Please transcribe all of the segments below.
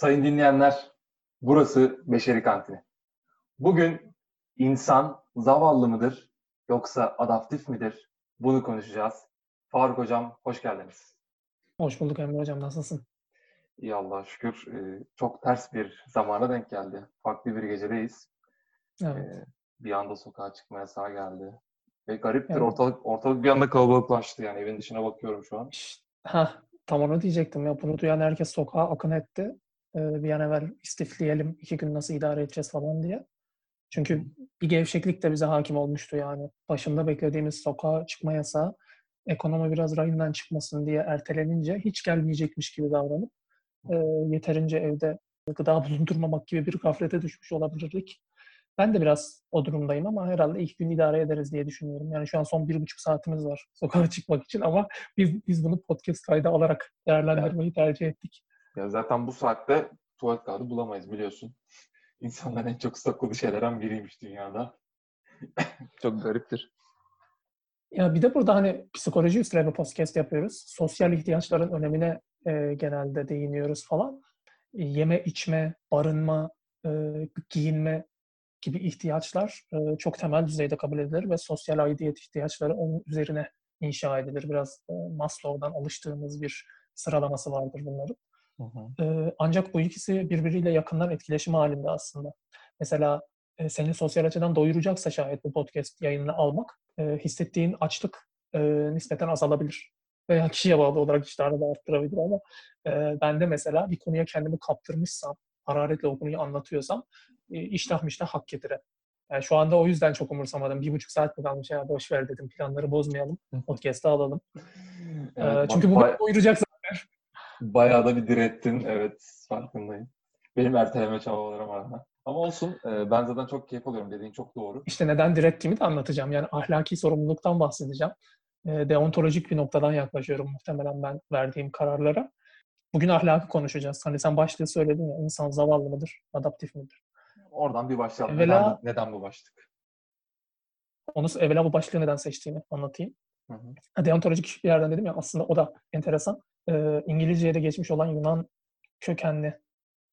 Sayın dinleyenler, burası Beşeri Kantini. Bugün insan zavallı mıdır yoksa adaptif midir? Bunu konuşacağız. Faruk Hocam, hoş geldiniz. Hoş bulduk Emre Hocam, nasılsın? İyi Allah'a şükür. Ee, çok ters bir zamana denk geldi. Farklı bir gecedeyiz. Evet. Ee, bir anda sokağa çıkma yasağı geldi. Ve gariptir, Evet. ortalık, ortalık bir anda kalabalıklaştı. Yani evin dışına bakıyorum şu an. Ha, tam onu diyecektim ya. Bunu duyan herkes sokağa akın etti. Bir an evvel istifleyelim, iki gün nasıl idare edeceğiz falan diye. Çünkü bir gevşeklik de bize hakim olmuştu yani. Başında beklediğimiz sokağa çıkma yasağı ekonomi biraz rayından çıkmasın diye ertelenince hiç gelmeyecekmiş gibi davranıp e, yeterince evde gıda bulundurmamak gibi bir gaflete düşmüş olabilirdik. Ben de biraz o durumdayım ama herhalde ilk gün idare ederiz diye düşünüyorum. Yani şu an son bir buçuk saatimiz var sokağa çıkmak için ama biz biz bunu podcast kaydı alarak değerlendirmeyi tercih ettik. Ya zaten bu saatte tuvalet kağıdı bulamayız biliyorsun. İnsanların en çok sakladığı şeylerden biriymiş dünyada. çok gariptir. Ya bir de burada hani psikoloji üstüne bir podcast yapıyoruz. Sosyal ihtiyaçların önemine e, genelde değiniyoruz falan. E, yeme, içme, barınma, e, giyinme gibi ihtiyaçlar e, çok temel düzeyde kabul edilir ve sosyal aidiyet ihtiyaçları onun üzerine inşa edilir. Biraz e, Maslow'dan alıştığımız bir sıralaması vardır bunların. Hı hı. E, ancak bu ikisi birbiriyle yakından etkileşim halinde aslında. Mesela e, seni sosyal açıdan doyuracaksa şayet bu podcast yayınını almak, e, hissettiğin açlık e, nispeten azalabilir. Veya kişiye bağlı olarak iştahını da arttırabilir ama e, ben de mesela bir konuya kendimi kaptırmışsam, hararetle o konuyu anlatıyorsam e, iştah miştah hak getire. Yani şu anda o yüzden çok umursamadım. Bir buçuk saat mi kalmış ya boş ver dedim. Planları bozmayalım. Podcast'ı alalım. Evet, çünkü ba- bunu ba- doyuracak zaten. Bayağı da bir direttin. Evet, farkındayım. Benim erteleme çabalarım rağmen. Ama olsun, e, ben zaten çok keyif alıyorum dediğin çok doğru. İşte neden direttiğimi de anlatacağım. Yani ahlaki sorumluluktan bahsedeceğim. E, deontolojik bir noktadan yaklaşıyorum muhtemelen ben verdiğim kararlara. Bugün ahlakı konuşacağız. Hani sen başlığı söyledin ya, insan zavallı mıdır, adaptif midir? Oradan bir başlayalım. Evvela- Neden, neden bu başlık? Onu evvela bu başlığı neden seçtiğimi anlatayım. Hı hı. Deontolojik bir yerden dedim ya aslında o da enteresan. Ee, İngilizce'ye de geçmiş olan Yunan kökenli,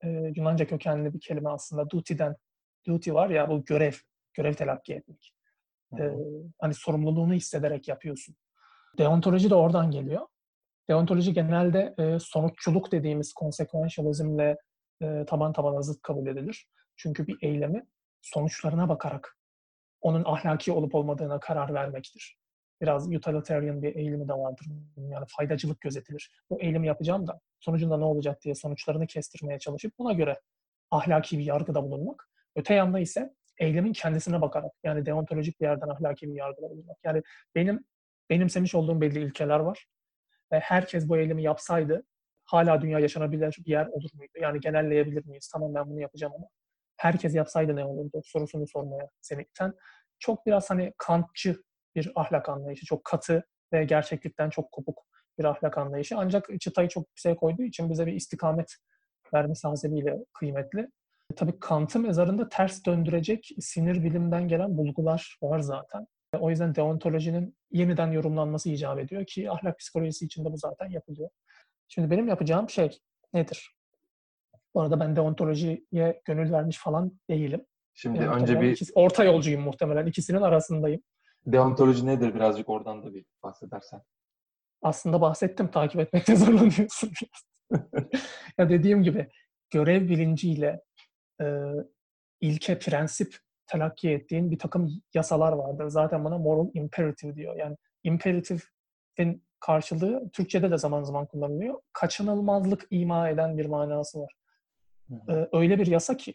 e, Yunanca kökenli bir kelime aslında. Duty'den, duty var ya bu görev, görev telakki etmek. Ee, hı. hani sorumluluğunu hissederek yapıyorsun. Deontoloji de oradan geliyor. Deontoloji genelde e, sonuççuluk dediğimiz consequentialismle e, taban tabana zıt kabul edilir. Çünkü bir eylemi sonuçlarına bakarak onun ahlaki olup olmadığına karar vermektir. Biraz utilitarian bir eğilimi de vardır. Yani faydacılık gözetilir. Bu eylemi yapacağım da sonucunda ne olacak diye sonuçlarını kestirmeye çalışıp buna göre ahlaki bir yargıda bulunmak. Öte yanda ise eylemin kendisine bakarak yani deontolojik bir yerden ahlaki bir yargıda bulunmak. Yani benim benimsemiş olduğum belli ilkeler var. Ve herkes bu eylemi yapsaydı hala dünya yaşanabilir bir yer olur muydu? Yani genelleyebilir miyiz? Tamam ben bunu yapacağım ama herkes yapsaydı ne olurdu sorusunu sormaya seni iten çok biraz hani kantçı bir ahlak anlayışı. Çok katı ve gerçeklikten çok kopuk bir ahlak anlayışı. Ancak çıtayı çok yüksek koyduğu için bize bir istikamet vermesi hasebiyle kıymetli. Tabii Kant'ı mezarında ters döndürecek sinir bilimden gelen bulgular var zaten. O yüzden deontolojinin yeniden yorumlanması icap ediyor ki ahlak psikolojisi içinde bu zaten yapılıyor. Şimdi benim yapacağım şey nedir? Bu arada ben deontolojiye gönül vermiş falan değilim. Şimdi Yani önce bir ikisi- orta yolcuyum muhtemelen. İkisinin arasındayım. Deontoloji nedir birazcık oradan da bir bahsedersen. Aslında bahsettim, takip etmekte zorlanıyorsun biraz. ya dediğim gibi görev bilinciyle e, ilke, prensip telakki ettiğin bir takım yasalar vardır. Zaten buna moral imperative diyor. Yani imperatifin karşılığı Türkçe'de de zaman zaman kullanılıyor. Kaçınılmazlık ima eden bir manası var. Ee, öyle bir yasa ki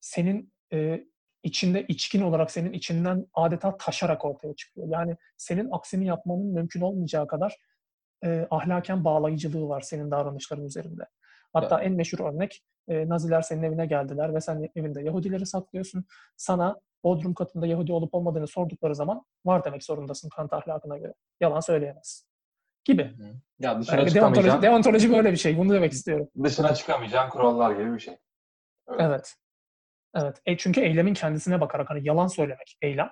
senin e, içinde içkin olarak senin içinden adeta taşarak ortaya çıkıyor. Yani senin aksini yapmanın mümkün olmayacağı kadar e, ahlaken bağlayıcılığı var senin davranışların üzerinde. Hatta en meşhur örnek e, Naziler senin evine geldiler ve sen evinde Yahudileri saklıyorsun. Sana Bodrum katında Yahudi olup olmadığını sordukları zaman var demek zorundasın Kant ahlakına göre. Yalan söyleyemezsin. Gibi. Hı. Ya dışına Yani deontoloji, deontoloji böyle bir şey. Bunu demek istiyorum. dışına çıkamayacağın kurallar gibi bir şey. Öyle. Evet. Evet. E, çünkü eylemin kendisine bakarak hani yalan söylemek eylem.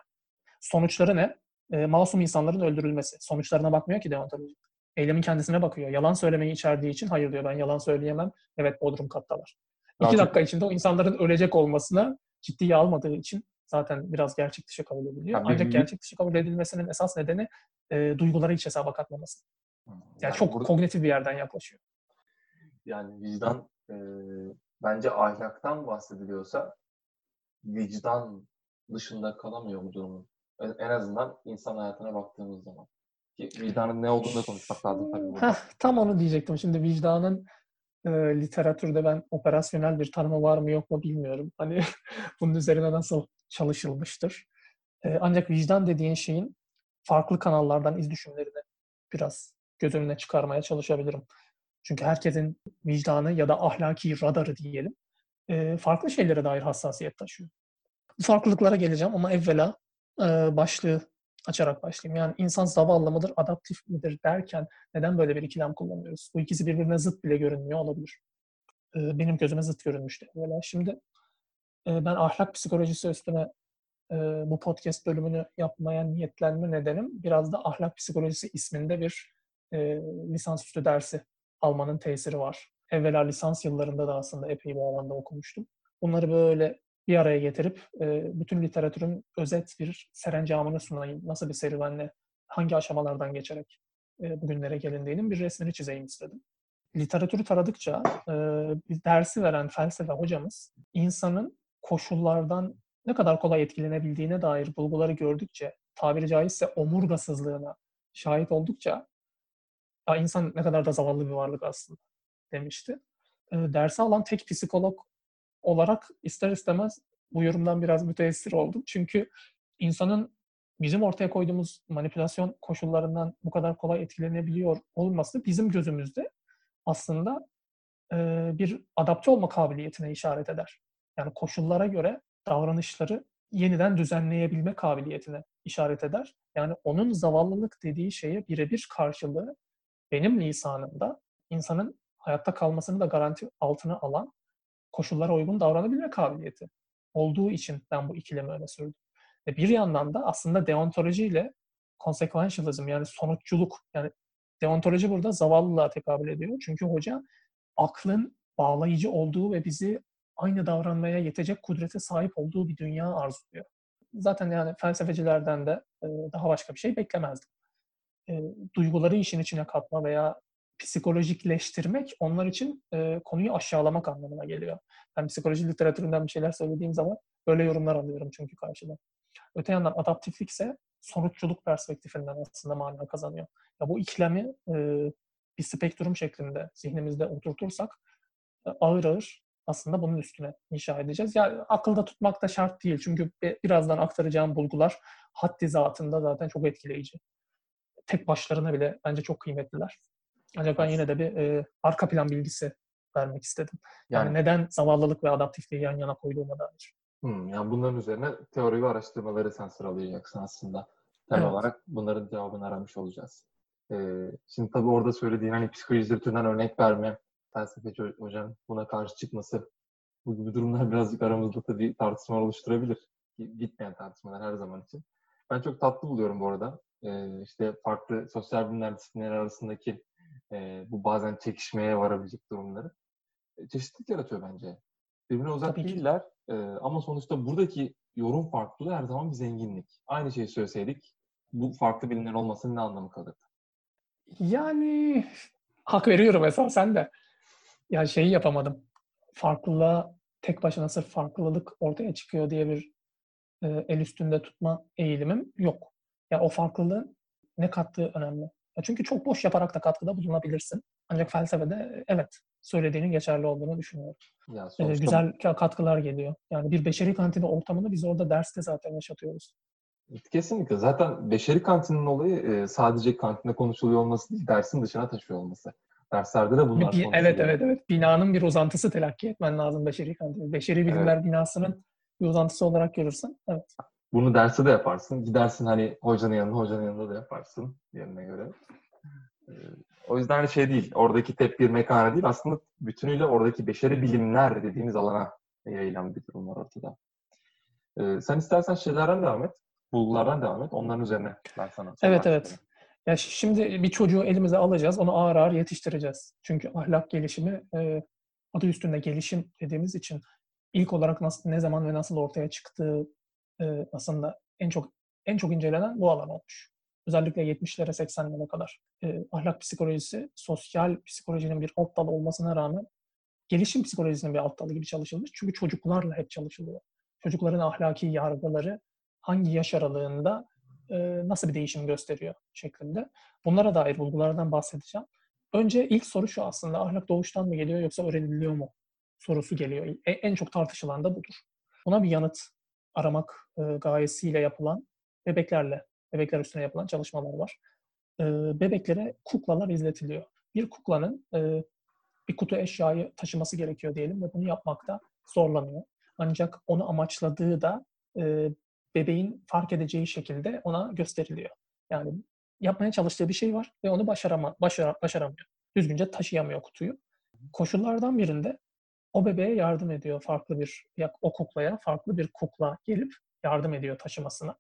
Sonuçları ne? E, masum insanların öldürülmesi. Sonuçlarına bakmıyor ki deontoloji. Eylemin kendisine bakıyor. Yalan söylemeyi içerdiği için hayır diyor ben yalan söyleyemem. Evet Bodrum kattalar. İki dakika içinde o insanların ölecek olmasına ciddiye almadığı için zaten biraz gerçek dışı kabul ediliyor. Ha, Ancak gerçek dışı kabul edilmesinin esas nedeni e, duyguları hiç hesaba katmaması. Yani, Yani çok burada- kognitif bir yerden yaklaşıyor. yani vicdan e, bence ahlaktan bahsediliyorsa vicdan dışında kalamıyor bu durumun. En en azından insan hayatına baktığımız zaman. Ki vicdanın ne olduğunu da konuşmak lazım tabii. Heh, tam onu diyecektim. Şimdi vicdanın e, literatürde ben operasyonel bir tanımı var mı yok mu bilmiyorum. Hani bunun üzerine nasıl çalışılmıştır. E, ancak vicdan dediğin şeyin farklı kanallardan iz düşümlerini biraz göz önüne çıkarmaya çalışabilirim. Çünkü herkesin vicdanı ya da ahlaki radarı diyelim e, farklı şeylere dair hassasiyet taşıyor. Bu farklılıklara geleceğim ama evvela e, başlığı açarak başlayayım. Yani insan zavallı mıdır, adaptif midir derken neden böyle bir ikilem kullanıyoruz? Bu ikisi birbirine zıt bile görünmüyor olabilir. Ee, Benim gözüme zıt görünmüştü. Evvela şimdi e, ben ahlak psikolojisi üstüne e, bu podcast bölümünü yapmaya niyetlenme nedenim biraz da ahlak psikolojisi isminde bir e, lisansüstü dersi almanın tesiri var. Evvela lisans yıllarında da aslında epey bu alanda okumuştum. Bunları böyle bir araya getirip e, bütün literatürün özet bir serencamını sunayım. Nasıl bir serüvenle, hangi aşamalardan geçerek e, bugünlere gelindiğinin bir resmini çizeyim istedim. Literatürü taradıkça e, dersi veren felsefe hocamız insanın koşullardan ne kadar kolay etkilenebildiğine dair bulguları gördükçe, tabiri caizse omurgasızlığına şahit oldukça ya insan ne kadar da zavallı bir varlık aslında demişti. E, dersi alan tek psikolog olarak ister istemez bu yorumdan biraz müteessir oldum. Çünkü insanın bizim ortaya koyduğumuz manipülasyon koşullarından bu kadar kolay etkilenebiliyor olması bizim gözümüzde aslında e, bir adapte olma kabiliyetine işaret eder. Yani koşullara göre davranışları yeniden düzenleyebilme kabiliyetine işaret eder. Yani onun zavallılık dediği şeye birebir karşılığı benim lisanımda insanın hayatta kalmasını da garanti altına alan koşullara uygun davranabilme kabiliyeti olduğu için ben bu ikilemi öne sürdüm. Ve bir yandan da aslında deontoloji ile consequentialism yani sonuçculuk yani deontoloji burada zavallılığa tekabül ediyor. Çünkü hoca aklın bağlayıcı olduğu ve bizi aynı davranmaya yetecek kudrete sahip olduğu bir dünya arzuluyor. Zaten yani felsefecilerden de e, daha başka bir şey beklemezdim. E, duyguları işin içine katma veya psikolojikleştirmek onlar için e, konuyu aşağılamak anlamına geliyor. Ben psikoloji literatüründen bir şeyler söylediğim zaman böyle yorumlar alıyorum çünkü karşıda. Öte yandan adaptiflik ise sonuççuluk perspektifinden aslında mana kazanıyor. Ya bu ikilemi e, bir spektrum şeklinde zihnimizde oturtursak e, ağır ağır aslında bunun üstüne inşa edeceğiz. Ya akılda tutmak da şart değil. Çünkü bi- birazdan aktaracağım bulgular haddi zatında zaten çok etkileyici. Tek başlarına bile bence çok kıymetliler. Ancak ben yine de bir e, arka plan bilgisi vermek istedim. Yani, Yani, neden zavallılık ve adaptifliği yan yana koyduğuma dair. hmm, yani bunların üzerine teori ve araştırmaları sen sıralayacaksın aslında. Temel Evet. olarak bunların cevabını aramış olacağız. Ee, şimdi tabii orada söylediğin hani psikoloji literatüründen örnek verme, felsefeci ho- hocanın buna karşı çıkması bu gibi durumlar birazcık aramızda tabii tartışmalar oluşturabilir. Bitmeyen tartışmalar her zaman için. Ben çok tatlı buluyorum bu arada. Ee, işte farklı sosyal bilimler disiplinleri arasındaki e, bu bazen çekişmeye varabilecek durumları. E, çeşitlilik yaratıyor bence. Birbirine uzak Tabii değiller e, ama sonuçta buradaki yorum farklılığı her zaman bir zenginlik. Aynı şeyi söyleseydik bu farklı bilimler olmasının ne anlamı kalırdı? Yani hak veriyorum esasen de. Ya şeyi yapamadım. Farklılığa tek başına sırf farklılık ortaya çıkıyor diye bir e, el üstünde tutma eğilimim yok. Ya o farklılığın ne kattığı önemli. Çünkü çok boş yaparak da katkıda bulunabilirsin. Ancak felsefede e, evet söylediğinin geçerli olduğunu düşünüyorum. Ya E, sonuçta güzel ka- katkılar geliyor. Yani bir beşeri kantini ortamını biz orada derste zaten yaşatıyoruz. kesinlikle. Zaten beşeri kantinin olayı e, sadece kantinde konuşuluyor olması değil, dersin dışına taşıyor olması. Derslerde de bunlar konuşuluyor. evet evet evet. Binanın bir uzantısı telakki etmen lazım beşeri kantini. Beşeri bilimler binasının bir uzantısı olarak görürsen evet. Bunu derste de yaparsın. Gidersin hani hocanın yanına, hocanın yanında da yaparsın yerine göre. Ee, O yüzden hani şey değil, oradaki tek bir mekana değil, aslında bütünüyle oradaki beşeri bilimler dediğimiz alana yayılan bir durum var ortada. Ee, sen istersen şeylerden devam et, bulgulardan devam et, onların üzerine ben sana Evet evet. Ya şimdi bir çocuğu elimize alacağız, onu ağır ağır yetiştireceğiz. Çünkü ahlak gelişimi e, adı üstünde gelişim dediğimiz için ilk olarak nasıl, ne zaman ve nasıl ortaya çıktığı e, aslında en çok en çok incelenen bu alan olmuş. Özellikle 70'lere 80'lere kadar. E, ahlak psikolojisi sosyal psikolojinin bir alt dalı olmasına rağmen gelişim psikolojisinin bir alt dalı gibi çalışılmış. Çünkü çocuklarla hep çalışılıyor. Çocukların ahlaki yargıları hangi yaş aralığında e, nasıl bir değişim gösteriyor şeklinde. Bunlara dair bulgulardan bahsedeceğim. Önce ilk soru şu aslında ahlak doğuştan mı geliyor yoksa öğreniliyor mu sorusu geliyor. E, en çok tartışılan da budur. Buna bir yanıt aramak e, gayesiyle yapılan bebeklerle, bebekler üstüne yapılan çalışmalar var. E, bebeklere kuklalar izletiliyor. Bir kuklanın e, bir kutu eşyayı taşıması gerekiyor diyelim ve bunu yapmakta zorlanıyor. Ancak onu amaçladığı da e, bebeğin fark edeceği şekilde ona gösteriliyor. Yani yapmaya çalıştığı bir şey var ve onu başarama, başara, başaramıyor. Düzgünce taşıyamıyor kutuyu. Koşullardan birinde o bebeğe yardım ediyor farklı bir, o kuklaya farklı bir kukla gelip yardım ediyor taşımasına.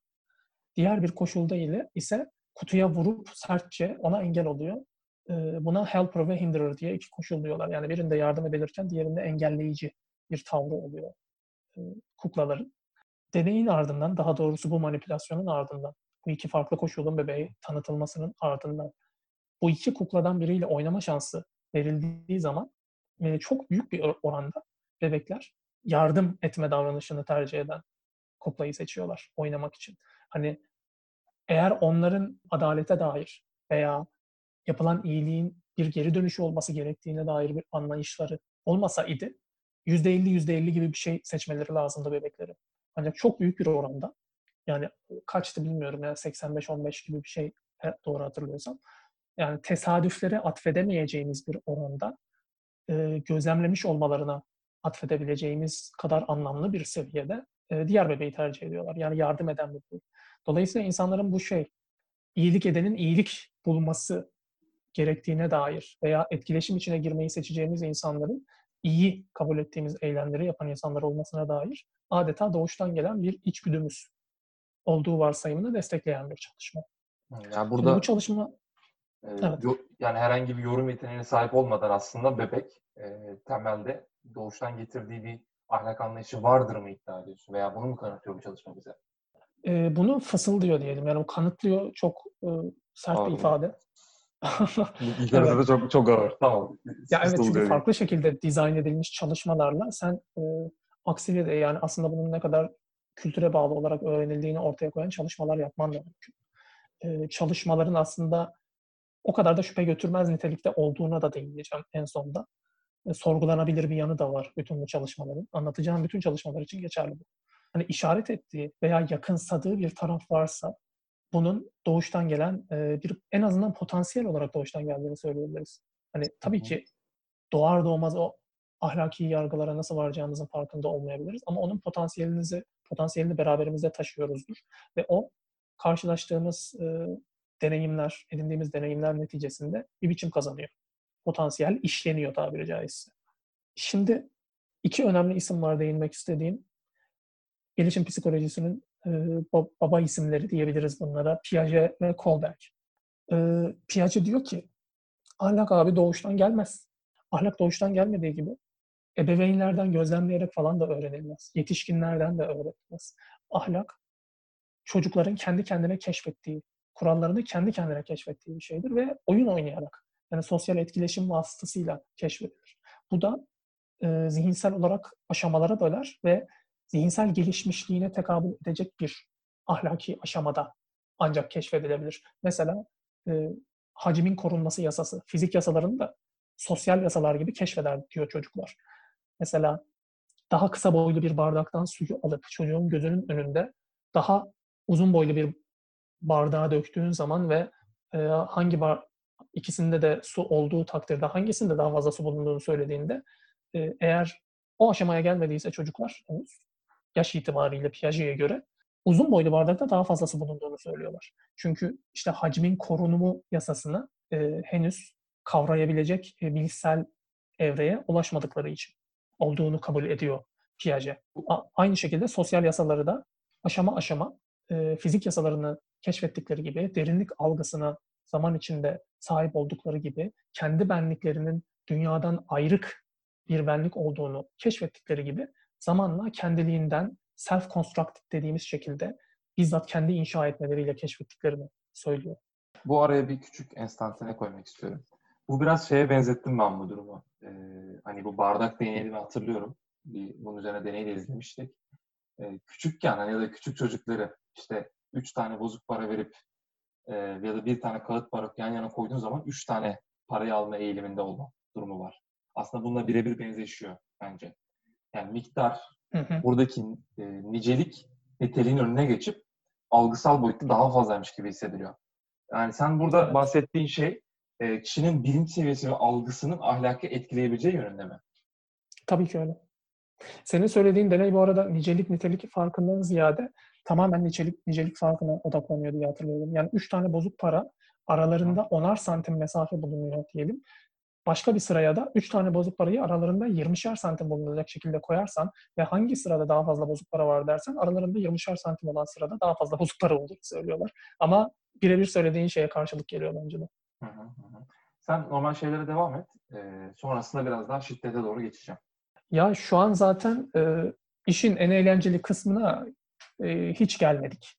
Diğer bir koşulda ile ise kutuya vurup sertçe ona engel oluyor. Buna helper ve hinderer diye iki koşul diyorlar. Yani birinde yardım edilirken diğerinde engelleyici bir tavrı oluyor kuklaların. Deneyin ardından, daha doğrusu bu manipülasyonun ardından, bu iki farklı koşulun bebeğe tanıtılmasının ardından bu iki kukladan biriyle oynama şansı verildiği zaman çok büyük bir oranda bebekler yardım etme davranışını tercih eden kuklayı seçiyorlar oynamak için. Hani eğer onların adalete dair veya yapılan iyiliğin bir geri dönüşü olması gerektiğine dair bir anlayışları olmasa idi %50 %50 gibi bir şey seçmeleri lazımdı bebeklerin. Ancak çok büyük bir oranda yani kaçtı bilmiyorum yani 85-15 gibi bir şey doğru hatırlıyorsam. Yani tesadüflere atfedemeyeceğimiz bir oranda e, gözlemlemiş olmalarına atfedebileceğimiz kadar anlamlı bir seviyede e, diğer bebeği tercih ediyorlar. Yani yardım eden bebeği. Dolayısıyla insanların bu şey iyilik edenin iyilik bulması gerektiğine dair veya etkileşim içine girmeyi seçeceğimiz insanların iyi kabul ettiğimiz eylemleri yapan insanlar olmasına dair adeta doğuştan gelen bir içgüdümüz olduğu varsayımını destekleyen bir çalışma. Yani burada Şimdi bu çalışma evet. yani herhangi bir yorum yeteneğine sahip olmadan aslında bebek e, temelde doğuştan getirdiği bir ahlak anlayışı vardır mı iddia ediyorsun veya bunu mu kanıtlıyor bu çalışma bize? E, bunu fısıldıyor diyelim. Yani kanıtlıyor çok e, sert Ağır bir ifade. İlk evet. çok çok ağır. Tamam. Ya evet çünkü farklı şekilde dizayn edilmiş çalışmalarla sen e, aksine de yani aslında bunun ne kadar kültüre bağlı olarak öğrenildiğini ortaya koyan çalışmalar yapman da mümkün. E, çalışmaların aslında o kadar da şüphe götürmez nitelikte olduğuna da değineceğim en sonda. E, sorgulanabilir bir yanı da var bütün bu çalışmaların. Anlatacağım bütün çalışmalar için geçerli bu. Hani işaret ettiği veya yakınsadığı bir taraf varsa bunun doğuştan gelen e, bir en azından potansiyel olarak doğuştan geldiğini söyleyebiliriz. Hani tabii ki doğar doğmaz o ahlaki yargılara nasıl varacağımızın farkında olmayabiliriz ama onun potansiyelinizi potansiyelini beraberimizde taşıyoruzdur ve o karşılaştığımız e, deneyimler, edindiğimiz deneyimler neticesinde bir biçim kazanıyor. Potansiyel işleniyor tabiri caizse. Şimdi iki önemli isim var değinmek istediğim. Gelişim psikolojisinin e, baba isimleri diyebiliriz bunlara. Piaget ve Kohlberg. E, Piaget diyor ki ahlak abi doğuştan gelmez. Ahlak doğuştan gelmediği gibi ebeveynlerden gözlemleyerek falan da öğrenilmez. Yetişkinlerden de öğrenilmez. Ahlak çocukların kendi kendine keşfettiği, kurallarını kendi kendine keşfettiği bir şeydir ve oyun oynayarak yani sosyal etkileşim vasıtasıyla keşfedilir. Bu da e, zihinsel olarak aşamalara böler ve zihinsel gelişmişliğine tekabül edecek bir ahlaki aşamada ancak keşfedilebilir. Mesela e, hacmin korunması yasası, fizik yasalarını da sosyal yasalar gibi keşfeder diyor çocuklar. Mesela daha kısa boylu bir bardaktan suyu alıp çocuğun gözünün önünde daha uzun boylu bir bardağa döktüğün zaman ve e, hangi bar ikisinde de su olduğu takdirde hangisinde daha fazla su bulunduğunu söylediğinde e, eğer o aşamaya gelmediyse çocuklar yaş itibariyle Piaget'e göre uzun boylu bardakta daha fazlası bulunduğunu söylüyorlar. Çünkü işte hacmin korunumu yasasını e, henüz kavrayabilecek e, bilişsel evreye ulaşmadıkları için olduğunu kabul ediyor Piaget. A- aynı şekilde sosyal yasaları da aşama aşama e, fizik yasalarını keşfettikleri gibi derinlik algısına zaman içinde sahip oldukları gibi kendi benliklerinin dünyadan ayrık bir benlik olduğunu keşfettikleri gibi zamanla kendiliğinden self-constructed dediğimiz şekilde bizzat kendi inşa etmeleriyle keşfettiklerini söylüyor. Bu araya bir küçük enstantane koymak istiyorum. Bu biraz şeye benzettim ben bu durumu. Ee, hani bu bardak deneyini hatırlıyorum. Bir, bunun üzerine deney de izlemiştik. Ee, küçükken hani ya da küçük çocukları işte üç tane bozuk para verip e, ya da bir tane kağıt para yan yana koyduğun zaman üç tane parayı alma eğiliminde olma durumu var. Aslında bununla birebir benzeşiyor bence. Yani miktar Hı hı. buradaki e, nicelik niteliğin önüne geçip algısal boyutta daha fazlaymış gibi hissediliyor. Yani sen burada Evet. bahsettiğin şey e, kişinin bilinç seviyesi ve algısının ahlakı etkileyebileceği yönünde mi? Tabii ki öyle. Senin söylediğin deney bu arada nicelik nitelik farkından ziyade tamamen nicelik nicelik farkına odaklanıyor diye hatırlıyorum. Yani üç tane bozuk para aralarında onar santim mesafe bulunuyor diyelim. Başka bir sıraya da üç tane bozuk parayı aralarında 20'şer santim bulunacak şekilde koyarsan ve hangi sırada daha fazla bozuk para var dersen aralarında 20'şer santim olan sırada daha fazla bozuk para olduğunu söylüyorlar. Ama birebir söylediğin şeye karşılık geliyor bence de. Hı hı hı. Sen normal şeylere devam et. E, sonrasında biraz daha şiddete doğru geçeceğim. Ya şu an zaten e, işin en eğlenceli kısmına e, hiç gelmedik.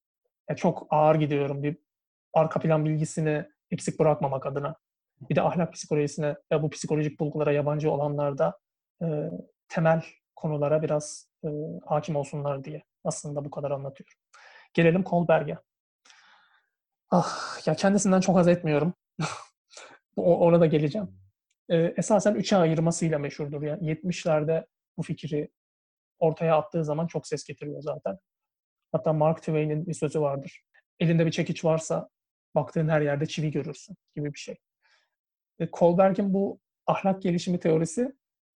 Ya çok ağır gidiyorum bir arka plan bilgisini eksik bırakmamak adına. Bir de ahlak psikolojisine ve bu psikolojik bulgulara yabancı olanlar da e, temel konulara biraz e, hakim olsunlar diye aslında bu kadar anlatıyorum. Gelelim Kohlberg'e. Ah, ya kendisinden çok haz etmiyorum. Ona da geleceğim. E, esasen üçe ayırmasıyla meşhurdur. Yani 70'lerde bu fikri ortaya attığı zaman çok ses getiriyor zaten. Hatta Mark Twain'in bir sözü vardır. Elinde bir çekiç varsa baktığın her yerde çivi görürsün gibi bir şey. E, Kohlberg'in bu ahlak gelişimi teorisi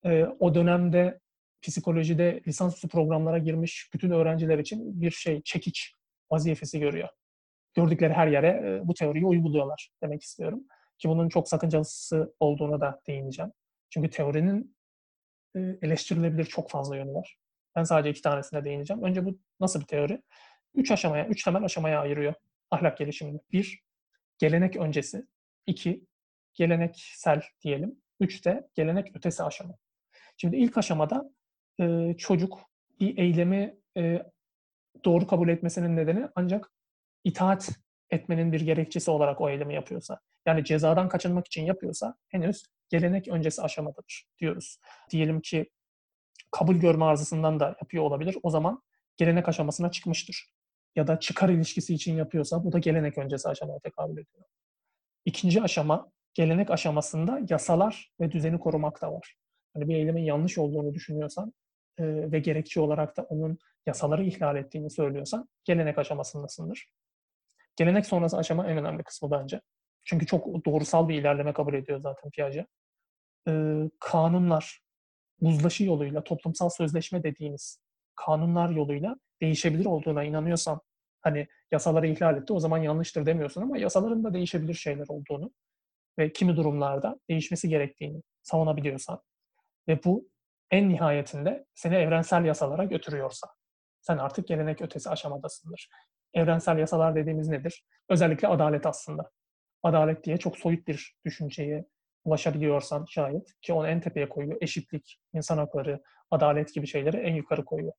e, o dönemde psikolojide lisansüstü programlara girmiş bütün öğrenciler için bir şey, çekiç vazifesi görüyor. Gördükleri her yere e, bu teoriyi uyguluyorlar demek istiyorum. Ki bunun çok sakıncalısı olduğuna da değineceğim. Çünkü teorinin e, eleştirilebilir çok fazla yönü var. Ben sadece iki tanesine değineceğim. Önce bu nasıl bir teori? Üç aşamaya, üç temel aşamaya ayırıyor ahlak gelişimini. Bir, gelenek öncesi. iki geleneksel diyelim. Üç de gelenek ötesi aşama. Şimdi ilk aşamada e, çocuk bir eylemi e, doğru kabul etmesinin nedeni ancak itaat etmenin bir gerekçesi olarak o eylemi yapıyorsa. Yani cezadan kaçınmak için yapıyorsa henüz gelenek öncesi aşamadadır diyoruz. Diyelim ki kabul görme arzusundan da yapıyor olabilir. O zaman gelenek aşamasına çıkmıştır. Ya da çıkar ilişkisi için yapıyorsa bu da gelenek öncesi aşamaya tekabül ediyor. İkinci aşama gelenek aşamasında yasalar ve düzeni korumak da var. Hani bir eylemin yanlış olduğunu düşünüyorsan e, ve gerekçe olarak da onun yasaları ihlal ettiğini söylüyorsan gelenek aşamasındasındır. Gelenek sonrası aşama en önemli kısmı bence. Çünkü çok doğrusal bir ilerleme kabul ediyor zaten Piaget. E, kanunlar, uzlaşı yoluyla, toplumsal sözleşme dediğimiz kanunlar yoluyla değişebilir olduğuna inanıyorsan, hani yasaları ihlal etti o zaman yanlıştır demiyorsun ama yasaların da değişebilir şeyler olduğunu ve kimi durumlarda değişmesi gerektiğini savunabiliyorsan ve bu en nihayetinde seni evrensel yasalara götürüyorsa sen artık gelenek ötesi aşamadasındır. Evrensel yasalar dediğimiz nedir? Özellikle adalet aslında. Adalet diye çok soyut bir düşünceye ulaşabiliyorsan şayet ki onu en tepeye koyuyor. Eşitlik, insan hakları, adalet gibi şeyleri en yukarı koyuyor.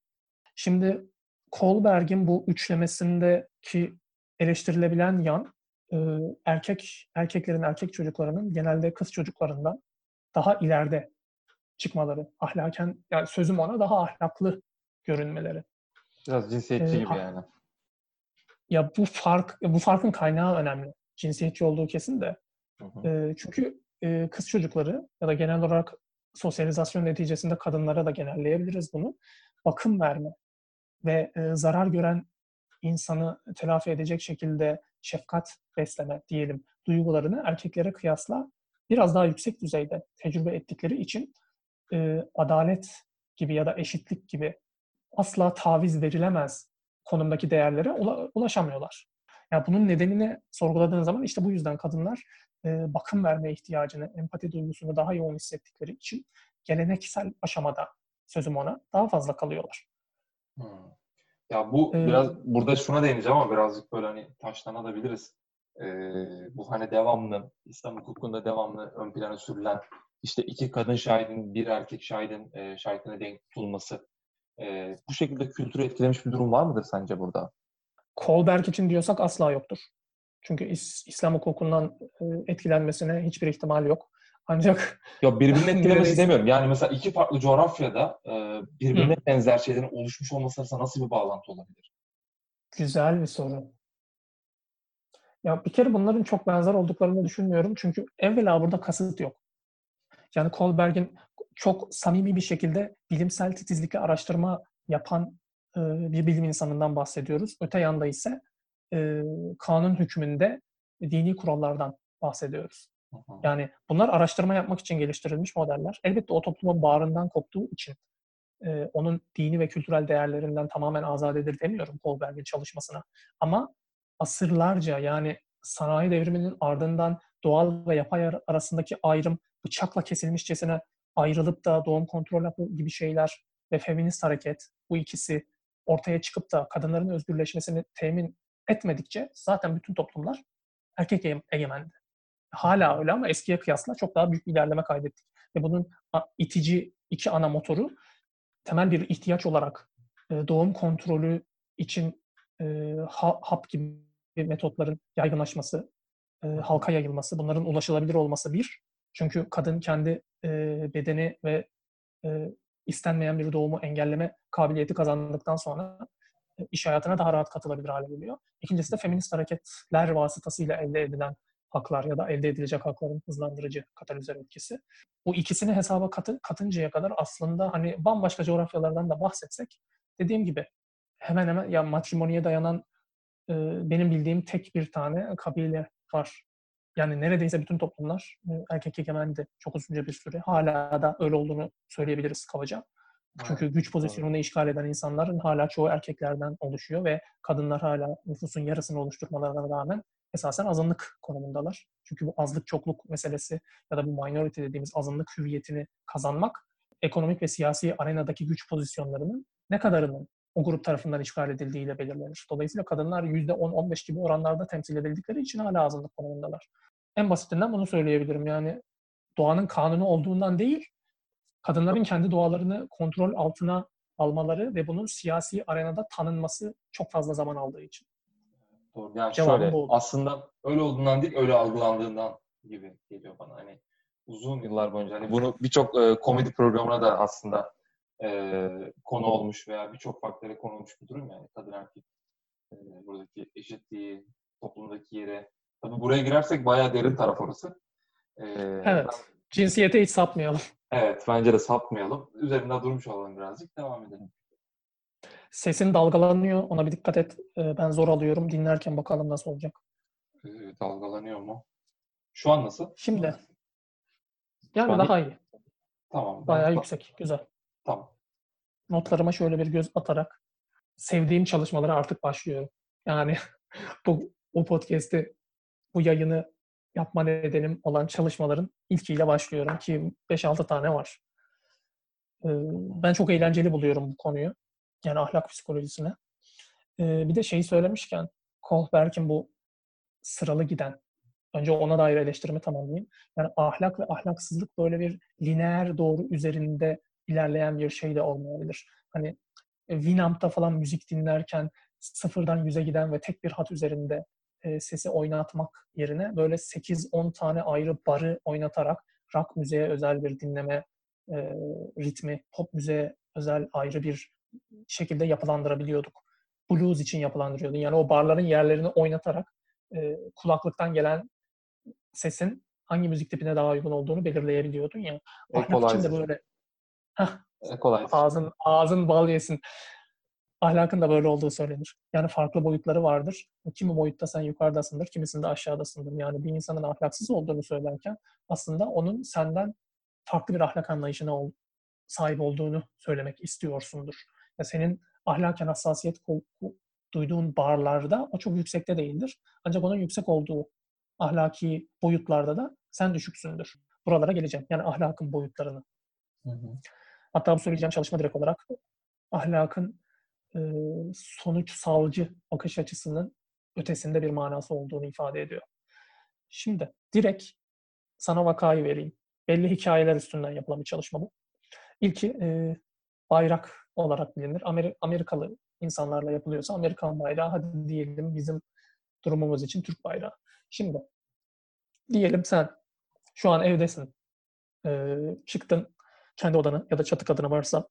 Şimdi Kohlberg'in bu üçlemesindeki eleştirilebilen yan e, erkek erkeklerin erkek çocuklarının genelde kız çocuklarından daha ileride çıkmaları, ahlaken yani sözüm ona daha ahlaklı görünmeleri. Biraz cinsiyetçi Ee, gibi yani. Ya bu fark bu farkın kaynağı önemli. Cinsiyetçi olduğu kesin de. Hı hı. E, çünkü e, kız çocukları ya da genel olarak sosyalizasyon neticesinde kadınlara da genelleyebiliriz bunu. Bakım verme ve e, zarar gören insanı telafi edecek şekilde şefkat besleme diyelim duygularını erkeklere kıyasla biraz daha yüksek düzeyde tecrübe ettikleri için e, adalet gibi ya da eşitlik gibi asla taviz verilemez konumdaki değerlere ula- ulaşamıyorlar. Yani bunun nedenini sorguladığın zaman işte bu yüzden kadınlar e, bakım verme ihtiyacını, empati duygusunu daha yoğun hissettikleri için geleneksel aşamada sözüm ona daha fazla kalıyorlar. Hı. Ya bu Ee, biraz burada şuna değineceğim ama birazcık böyle hani taşlanabiliriz. Ee, bu hani devamlı İslam hukukunda devamlı ön plana sürülen işte iki kadın şahidin, bir erkek şahidin e, şahitine denk tutulması e, bu şekilde kültürü etkilemiş bir durum var mıdır sence burada? Kolberg için diyorsak asla yoktur. Çünkü İs- İslam hukukundan e, etkilenmesine hiçbir ihtimal yok. Ancak Ya birbirini etkilemesi demiyorum. Yani mesela iki farklı coğrafyada e, birbirine Hı. benzer şeylerin oluşmuş olması arasında nasıl bir bağlantı olabilir? güzel bir soru. Ya bir kere bunların çok benzer olduklarını düşünmüyorum. Çünkü evvela burada kasıt yok. Yani Kohlberg'in çok samimi bir şekilde bilimsel titizlikle araştırma yapan e, bir bilim insanından bahsediyoruz. Öte yanda ise e, kanun hükmünde dini kurallardan bahsediyoruz. Yani bunlar araştırma yapmak için geliştirilmiş modeller. Elbette o toplumun bağrından koptuğu için e, onun dini ve kültürel değerlerinden tamamen azadedir demiyorum Kohlberg'in çalışmasına. Ama asırlarca yani sanayi devriminin ardından doğal ve yapay ar- arasındaki ayrım bıçakla kesilmişçesine ayrılıp da doğum kontrol hapı gibi şeyler ve feminist hareket bu ikisi ortaya çıkıp da kadınların özgürleşmesini temin etmedikçe zaten bütün toplumlar erkek ege- egemendi. Hala öyle ama eskiye kıyasla çok daha büyük bir ilerleme kaydettik. Ve bunun itici iki ana motoru temel bir ihtiyaç olarak e, doğum kontrolü için e, ha- hap gibi metotların yaygınlaşması, e, halka yayılması, bunların ulaşılabilir olması bir. Çünkü kadın kendi bedeni ve istenmeyen bir doğumu engelleme kabiliyeti kazandıktan sonra iş hayatına daha rahat katılabilir hale geliyor. İkincisi de feminist hareketler vasıtasıyla elde edilen haklar ya da elde edilecek hakların hızlandırıcı katalizör etkisi. Bu ikisini hesaba katı, katıncaya kadar aslında hani bambaşka coğrafyalardan da bahsetsek dediğim gibi hemen hemen ya matrimoniye dayanan e, benim bildiğim tek bir tane kabile var. Yani neredeyse bütün toplumlar erkek egemendi çok uzunca bir süre. Hala da öyle olduğunu söyleyebiliriz kabaca. Çünkü güç pozisyonunu işgal eden insanların hala çoğu erkeklerden oluşuyor ve kadınlar hala nüfusun yarısını oluşturmalarına rağmen esasen azınlık konumundalar. Çünkü bu azlık çokluk meselesi ya da bu minority dediğimiz azınlık hüviyetini kazanmak ekonomik ve siyasi arenadaki güç pozisyonlarının ne kadarının o grup tarafından işgal edildiğiyle belirlenir. Dolayısıyla kadınlar %10-15 gibi oranlarda temsil edildikleri için hala azınlık konumundalar. En basitinden bunu söyleyebilirim. Yani doğanın kanunu olduğundan değil, kadınların kendi doğalarını kontrol altına almaları ve bunun siyasi arenada tanınması çok fazla zaman aldığı için. Doğru. Yani Cevabım şöyle oldu. aslında öyle olduğundan değil öyle algılandığından gibi geliyor bana. Hani uzun yıllar boyunca hani bunu birçok e, komedi programına da aslında e, konu olmuş veya birçok faktöre konu olmuş bir durum yani kadın erkek e, buradaki eşitliği toplumdaki yere. Tabii buraya girersek bayağı derin taraf orası. E, Evet. Cinsiyete hiç sapmayalım. Evet, bence de sapmayalım. Üzerinde durmuş olalım birazcık. Devam edelim. Sesin dalgalanıyor. Ona bir dikkat et. Ee, Ben zor alıyorum. Dinlerken bakalım nasıl olacak. Ee, dalgalanıyor mu? Şu an nasıl? Şimdi. Yani an daha iyi. Tamam. Bayağı ben- yüksek. Güzel. Tamam. Notlarıma şöyle bir göz atarak sevdiğim çalışmalara artık başlıyorum. Yani bu, bu podcast'i, bu yayını yapma nedenim olan çalışmaların ilkiyle başlıyorum ki 5-6 tane var. Ee, Ben çok eğlenceli buluyorum bu konuyu. Yani ahlak psikolojisine. Ee, Bir de şeyi söylemişken Kohlberg'in bu sıralı giden önce ona dair eleştirimi tamamlayayım. Yani ahlak ve ahlaksızlık böyle bir lineer doğru üzerinde ilerleyen bir şey de olmayabilir. Hani Winamp'ta falan müzik dinlerken sıfırdan yüze giden ve tek bir hat üzerinde e, sesi oynatmak yerine böyle 8-10 tane ayrı barı oynatarak rock müziğe özel bir dinleme e, ritmi, pop müziğe özel ayrı bir şekilde yapılandırabiliyorduk. Blues için yapılandırıyordun. Yani o barların yerlerini oynatarak e, kulaklıktan gelen sesin hangi müzik tipine daha uygun olduğunu belirleyebiliyordun ya. Ahlak için de böyle Heh, Equalizer. ağzın ağzın bal yesin. Ahlakın da böyle olduğu söylenir. Yani farklı boyutları vardır. Kimi boyutta sen yukarıdasındır, kimisinde aşağıdasındır. Yani bir insanın ahlaksız olduğunu söylerken aslında onun senden farklı bir ahlak anlayışına ol- sahip olduğunu söylemek istiyorsundur. Ya senin ahlaken hassasiyet duyduğun barlarda o çok yüksekte değildir. Ancak onun yüksek olduğu ahlaki boyutlarda da sen düşüksündür. Buralara geleceğim. Yani ahlakın boyutlarını. Hı hı. Hatta bu söyleyeceğim çalışma direkt olarak ahlakın e, sonuçsalcı bakış açısının ötesinde bir manası olduğunu ifade ediyor. Şimdi direkt sana vakayı vereyim. belli hikayeler üstünden yapılan bir çalışma bu. İlki e, bayrak olarak bilinir. Amer- Amerikalı insanlarla yapılıyorsa Amerikan bayrağı hadi diyelim bizim durumumuz için Türk bayrağı. Şimdi diyelim sen şu an evdesin. E, çıktın kendi odanı ya da çatı kadını varsa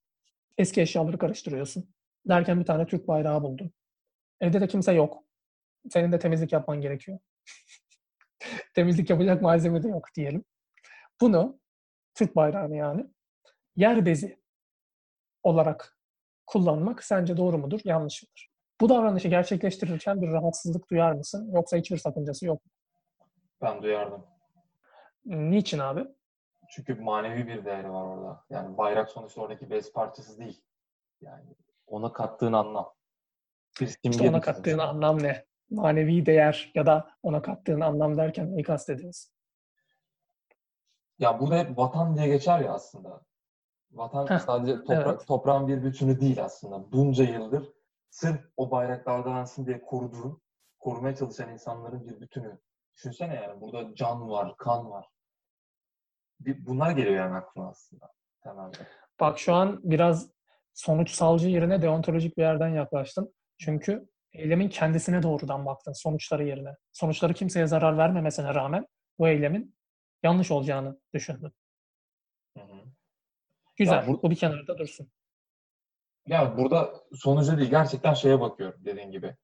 eski eşyaları karıştırıyorsun. Derken bir tane Türk bayrağı buldun. Evde de kimse yok. Senin de temizlik yapman gerekiyor. temizlik yapacak malzeme de yok diyelim. Bunu Türk bayrağını yani yer bezi olarak kullanmak sence doğru mudur, yanlış mıdır? Bu davranışı gerçekleştirirken bir rahatsızlık duyar mısın yoksa hiçbir sakıncası yok mu? Ben duyardım. Niçin abi? Çünkü manevi bir değeri var orada. Yani bayrak sonuçta oradaki bez parçası değil. Yani ona kattığın anlam. Bir İşte ona kattığın sonuçta. anlam ne? Manevi değer ya da ona kattığın anlam derken neyi kastediyorsun? Ya burada hep vatan diye geçer ya aslında. Vatan Heh, sadece toprak, evet. toprağın bir bütünü değil aslında. Bunca yıldır sırf o bayrak dalgalansın diye koruduğun, korumaya çalışan insanların bir bütünü. Düşünsene yani burada can var, kan var. Bir, bunlar geliyor yani aklıma aslında temelde. Bak şu an biraz sonuçsalcı yerine deontolojik bir yerden yaklaştın. Çünkü eylemin kendisine doğrudan baktın sonuçları yerine. Sonuçları kimseye zarar vermemesine rağmen bu eylemin yanlış olacağını düşündün. Hı hı. Güzel. Ya bu- bu bir kenarda dursun. Ya burada sonucu değil, gerçekten şeye bakıyorum dediğin gibi.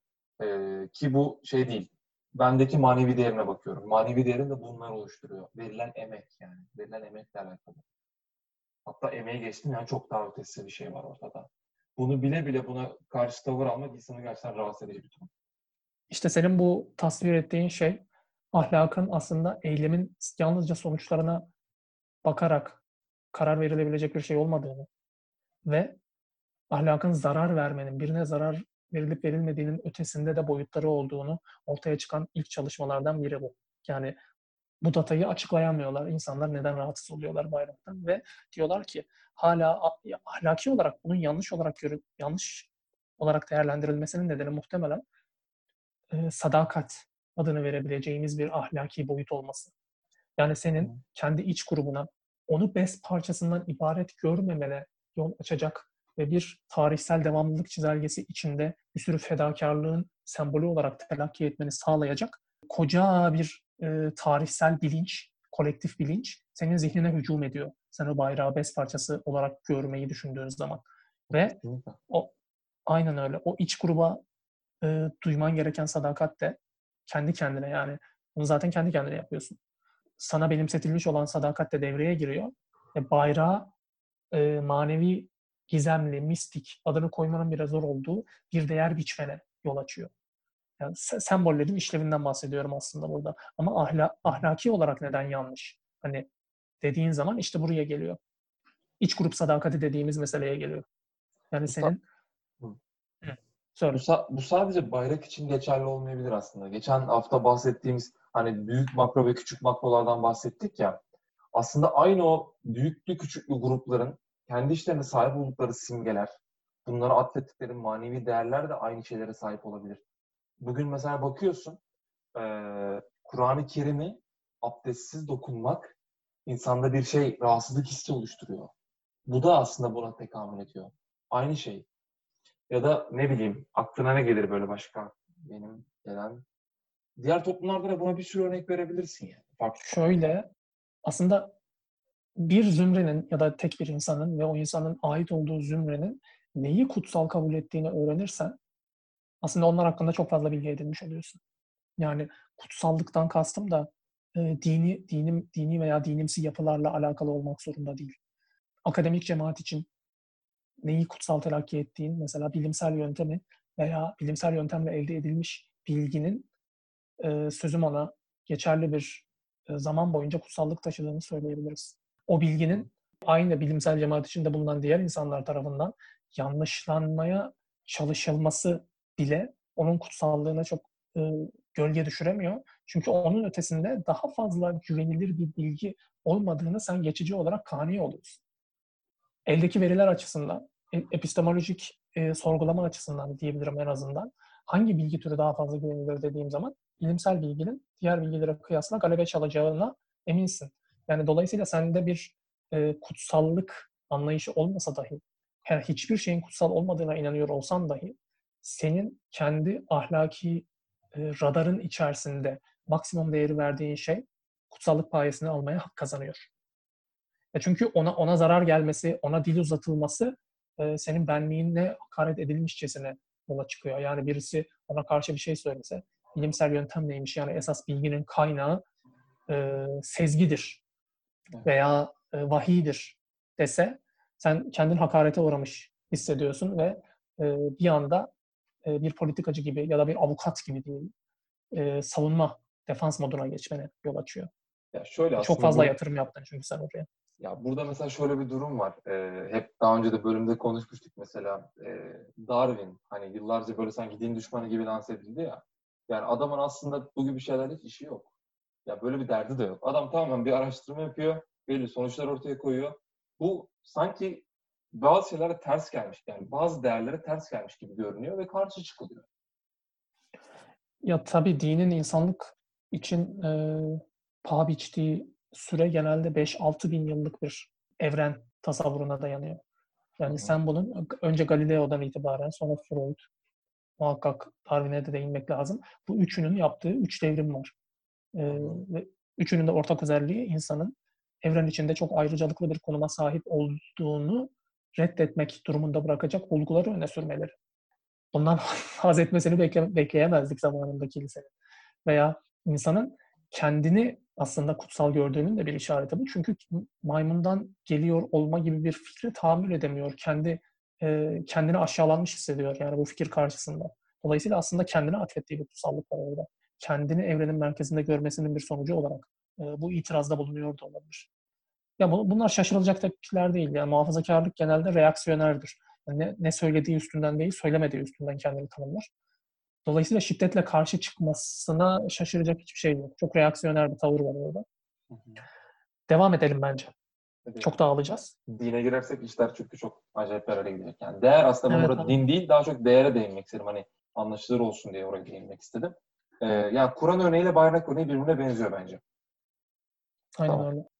Ee, ki bu şey değil. Bendeki manevi değerine bakıyorum. Manevi değerim de bunlar oluşturuyor. Verilen emek yani. Verilen emekle alakalı. Hatta emeği geçtim yani çok daha ötesi bir şey var ortada. Bunu bile bile buna karşı tavır almak insanı gerçekten rahatsız edici bir durum. İşte senin bu tasvir ettiğin şey ahlakın aslında eylemin yalnızca sonuçlarına bakarak karar verilebilecek bir şey olmadığını ve ahlakın zarar vermenin, birine zarar verilip verilmediğinin ötesinde de boyutları olduğunu ortaya çıkan ilk çalışmalardan biri bu. Yani bu datayı açıklayamıyorlar. İnsanlar neden rahatsız oluyorlar bayraktan ve diyorlar ki hala ahlaki olarak bunun yanlış olarak görüp yanlış olarak değerlendirilmesinin nedeni muhtemelen e, sadakat adını verebileceğimiz bir ahlaki boyut olması. Yani senin kendi iç grubuna onu bez parçasından ibaret görmemene yol açacak ve bir tarihsel devamlılık çizelgesi içinde bir sürü fedakarlığın sembolü olarak telakki etmeni sağlayacak koca bir e, tarihsel bilinç, kolektif bilinç senin zihnine hücum ediyor. Sen o bayrağı bez parçası olarak görmeyi düşündüğün zaman. Ve o aynen öyle. O iç gruba e, duyman gereken sadakat de kendi kendine yani. Bunu zaten kendi kendine yapıyorsun. Sana benimsetilmiş olan sadakat de devreye giriyor. Ve bayrağı e, manevi, gizemli, mistik adını koymanın biraz zor olduğu bir değer biçmene yol açıyor. Yani se- sembollerin işlevinden bahsediyorum aslında burada. Ama ahla, ahlaki olarak neden yanlış? Hani dediğin zaman işte buraya geliyor. İç grup sadakati dediğimiz meseleye geliyor. Yani Bu senin söyle. Bu, bu sadece bayrak için geçerli olmayabilir aslında. Geçen hafta bahsettiğimiz hani büyük makro ve küçük makrolardan bahsettik ya. Aslında aynı o büyüklü küçüklü grupların kendi işlerine sahip oldukları simgeler, bunlara atfettikleri manevi değerler de aynı şeylere sahip olabilir. Bugün mesela bakıyorsun, eee, Kur'an-ı Kerim'i abdestsiz dokunmak insanda bir şey, rahatsızlık hissi oluşturuyor. Bu da aslında buna tekamül ediyor. Aynı şey. Ya da ne bileyim aklına ne gelir böyle başka benim gelen. Diğer toplumlarda da buna bir sürü örnek verebilirsin yani. Farklı. Şöyle aslında bir zümrenin ya da tek bir insanın ve o insanın ait olduğu zümrenin neyi kutsal kabul ettiğini öğrenirsen aslında onlar hakkında çok fazla bilgi edinmiş oluyorsun. Yani kutsallıktan kastım da e, dini dinim dini veya dinimsi yapılarla alakalı olmak zorunda değil. Akademik cemaat için neyi kutsal telakki ettiğin mesela bilimsel yöntemi veya bilimsel yöntemle elde edilmiş bilginin e, sözüm ona geçerli bir e, zaman boyunca kutsallık taşıdığını söyleyebiliriz. O bilginin aynı bilimsel cemaat içinde bulunan diğer insanlar tarafından yanlışlanmaya çalışılması bile onun kutsallığına çok e, gölge düşüremiyor. Çünkü onun ötesinde daha fazla güvenilir bir bilgi olmadığını sen geçici olarak kani oluyorsun. Eldeki veriler açısından, e- epistemolojik e, sorgulama açısından diyebilirim en azından. Hangi bilgi türü daha fazla güvenilir dediğim zaman bilimsel bilginin diğer bilgilere kıyasla galebe çalacağına eminsin. Yani dolayısıyla sende bir e, kutsallık anlayışı olmasa dahi, her hiçbir şeyin kutsal olmadığına inanıyor olsan dahi, senin kendi ahlaki e, radarın içerisinde maksimum değeri verdiğin şey kutsallık payesini almaya hak kazanıyor. E çünkü ona ona zarar gelmesi, ona dil uzatılması e, senin benliğinle hakaret edilmişçesine yola çıkıyor. Yani birisi ona karşı bir şey söylese, bilimsel yöntem neymiş? Yani esas bilginin kaynağı e, sezgidir veya e, vahiydir dese, sen kendin hakarete uğramış hissediyorsun ve e, bir anda e, bir politikacı gibi ya da bir avukat gibi değil, e, savunma, defans moduna geçmene yol açıyor. Ya şöyle Çok fazla bu- yatırım yaptın çünkü sen oraya. Ya burada mesela şöyle bir durum var. Ee, hep daha önce de bölümde konuşmuştuk mesela. Ee, Darwin hani yıllarca böyle sanki din düşmanı gibi lanse edildi ya. Yani adamın aslında bu gibi şeylerle hiç işi yok. Ya böyle bir derdi de yok. Adam tamamen bir araştırma yapıyor. Belli sonuçlar ortaya koyuyor. Bu sanki bazı şeylere ters gelmiş. Yani bazı değerlere ters gelmiş gibi görünüyor ve karşı çıkılıyor. Ya tabii dinin insanlık için e, paha biçtiği süre genelde 5-6 bin yıllık bir evren tasavvuruna dayanıyor. Yani Hı sen bunun önce Galileo'dan itibaren sonra Freud, muhakkak Darwin'e de değinmek lazım. Bu üçünün yaptığı üç devrim var. E, ve üçünün de ortak özelliği insanın evren içinde çok ayrıcalıklı bir konuma sahip olduğunu reddetmek durumunda bırakacak olguları öne sürmeleri. Ondan haz etmesini bekle, bekleyemezdik zamanında kilisenin. Veya insanın kendini aslında kutsal gördüğünün de bir işareti bu. Çünkü maymundan geliyor olma gibi bir fikri tahammül edemiyor. Kendi e, kendini aşağılanmış hissediyor yani bu fikir karşısında. Dolayısıyla aslında kendine atfettiği bir kutsallık var orada. Kendini evrenin merkezinde görmesinin bir sonucu olarak e, bu itirazda bulunuyor da olabilir. Ya bu, bunlar şaşırılacak tepkiler değil. Yani muhafazakarlık genelde reaksiyonerdir. Yani ne, ne söylediği üstünden değil, söylemediği üstünden kendini tanımlar. Dolayısıyla şiddetle karşı çıkmasına şaşıracak hiçbir şey yok. Çok reaksiyoner bir tavır var orada. Devam edelim bence. Evet. Çok dağılacağız. Dine girersek işler çünkü çok acayip yerlere gidecek. Yani değer aslında Evet, burada din değil daha çok değere değinmek istedim. Hani anlaşılır olsun diye oraya değinmek istedim. Ee, yani Kur'an örneğiyle bayrak örneği birbirine benziyor bence. Aynen Tamam. öyle.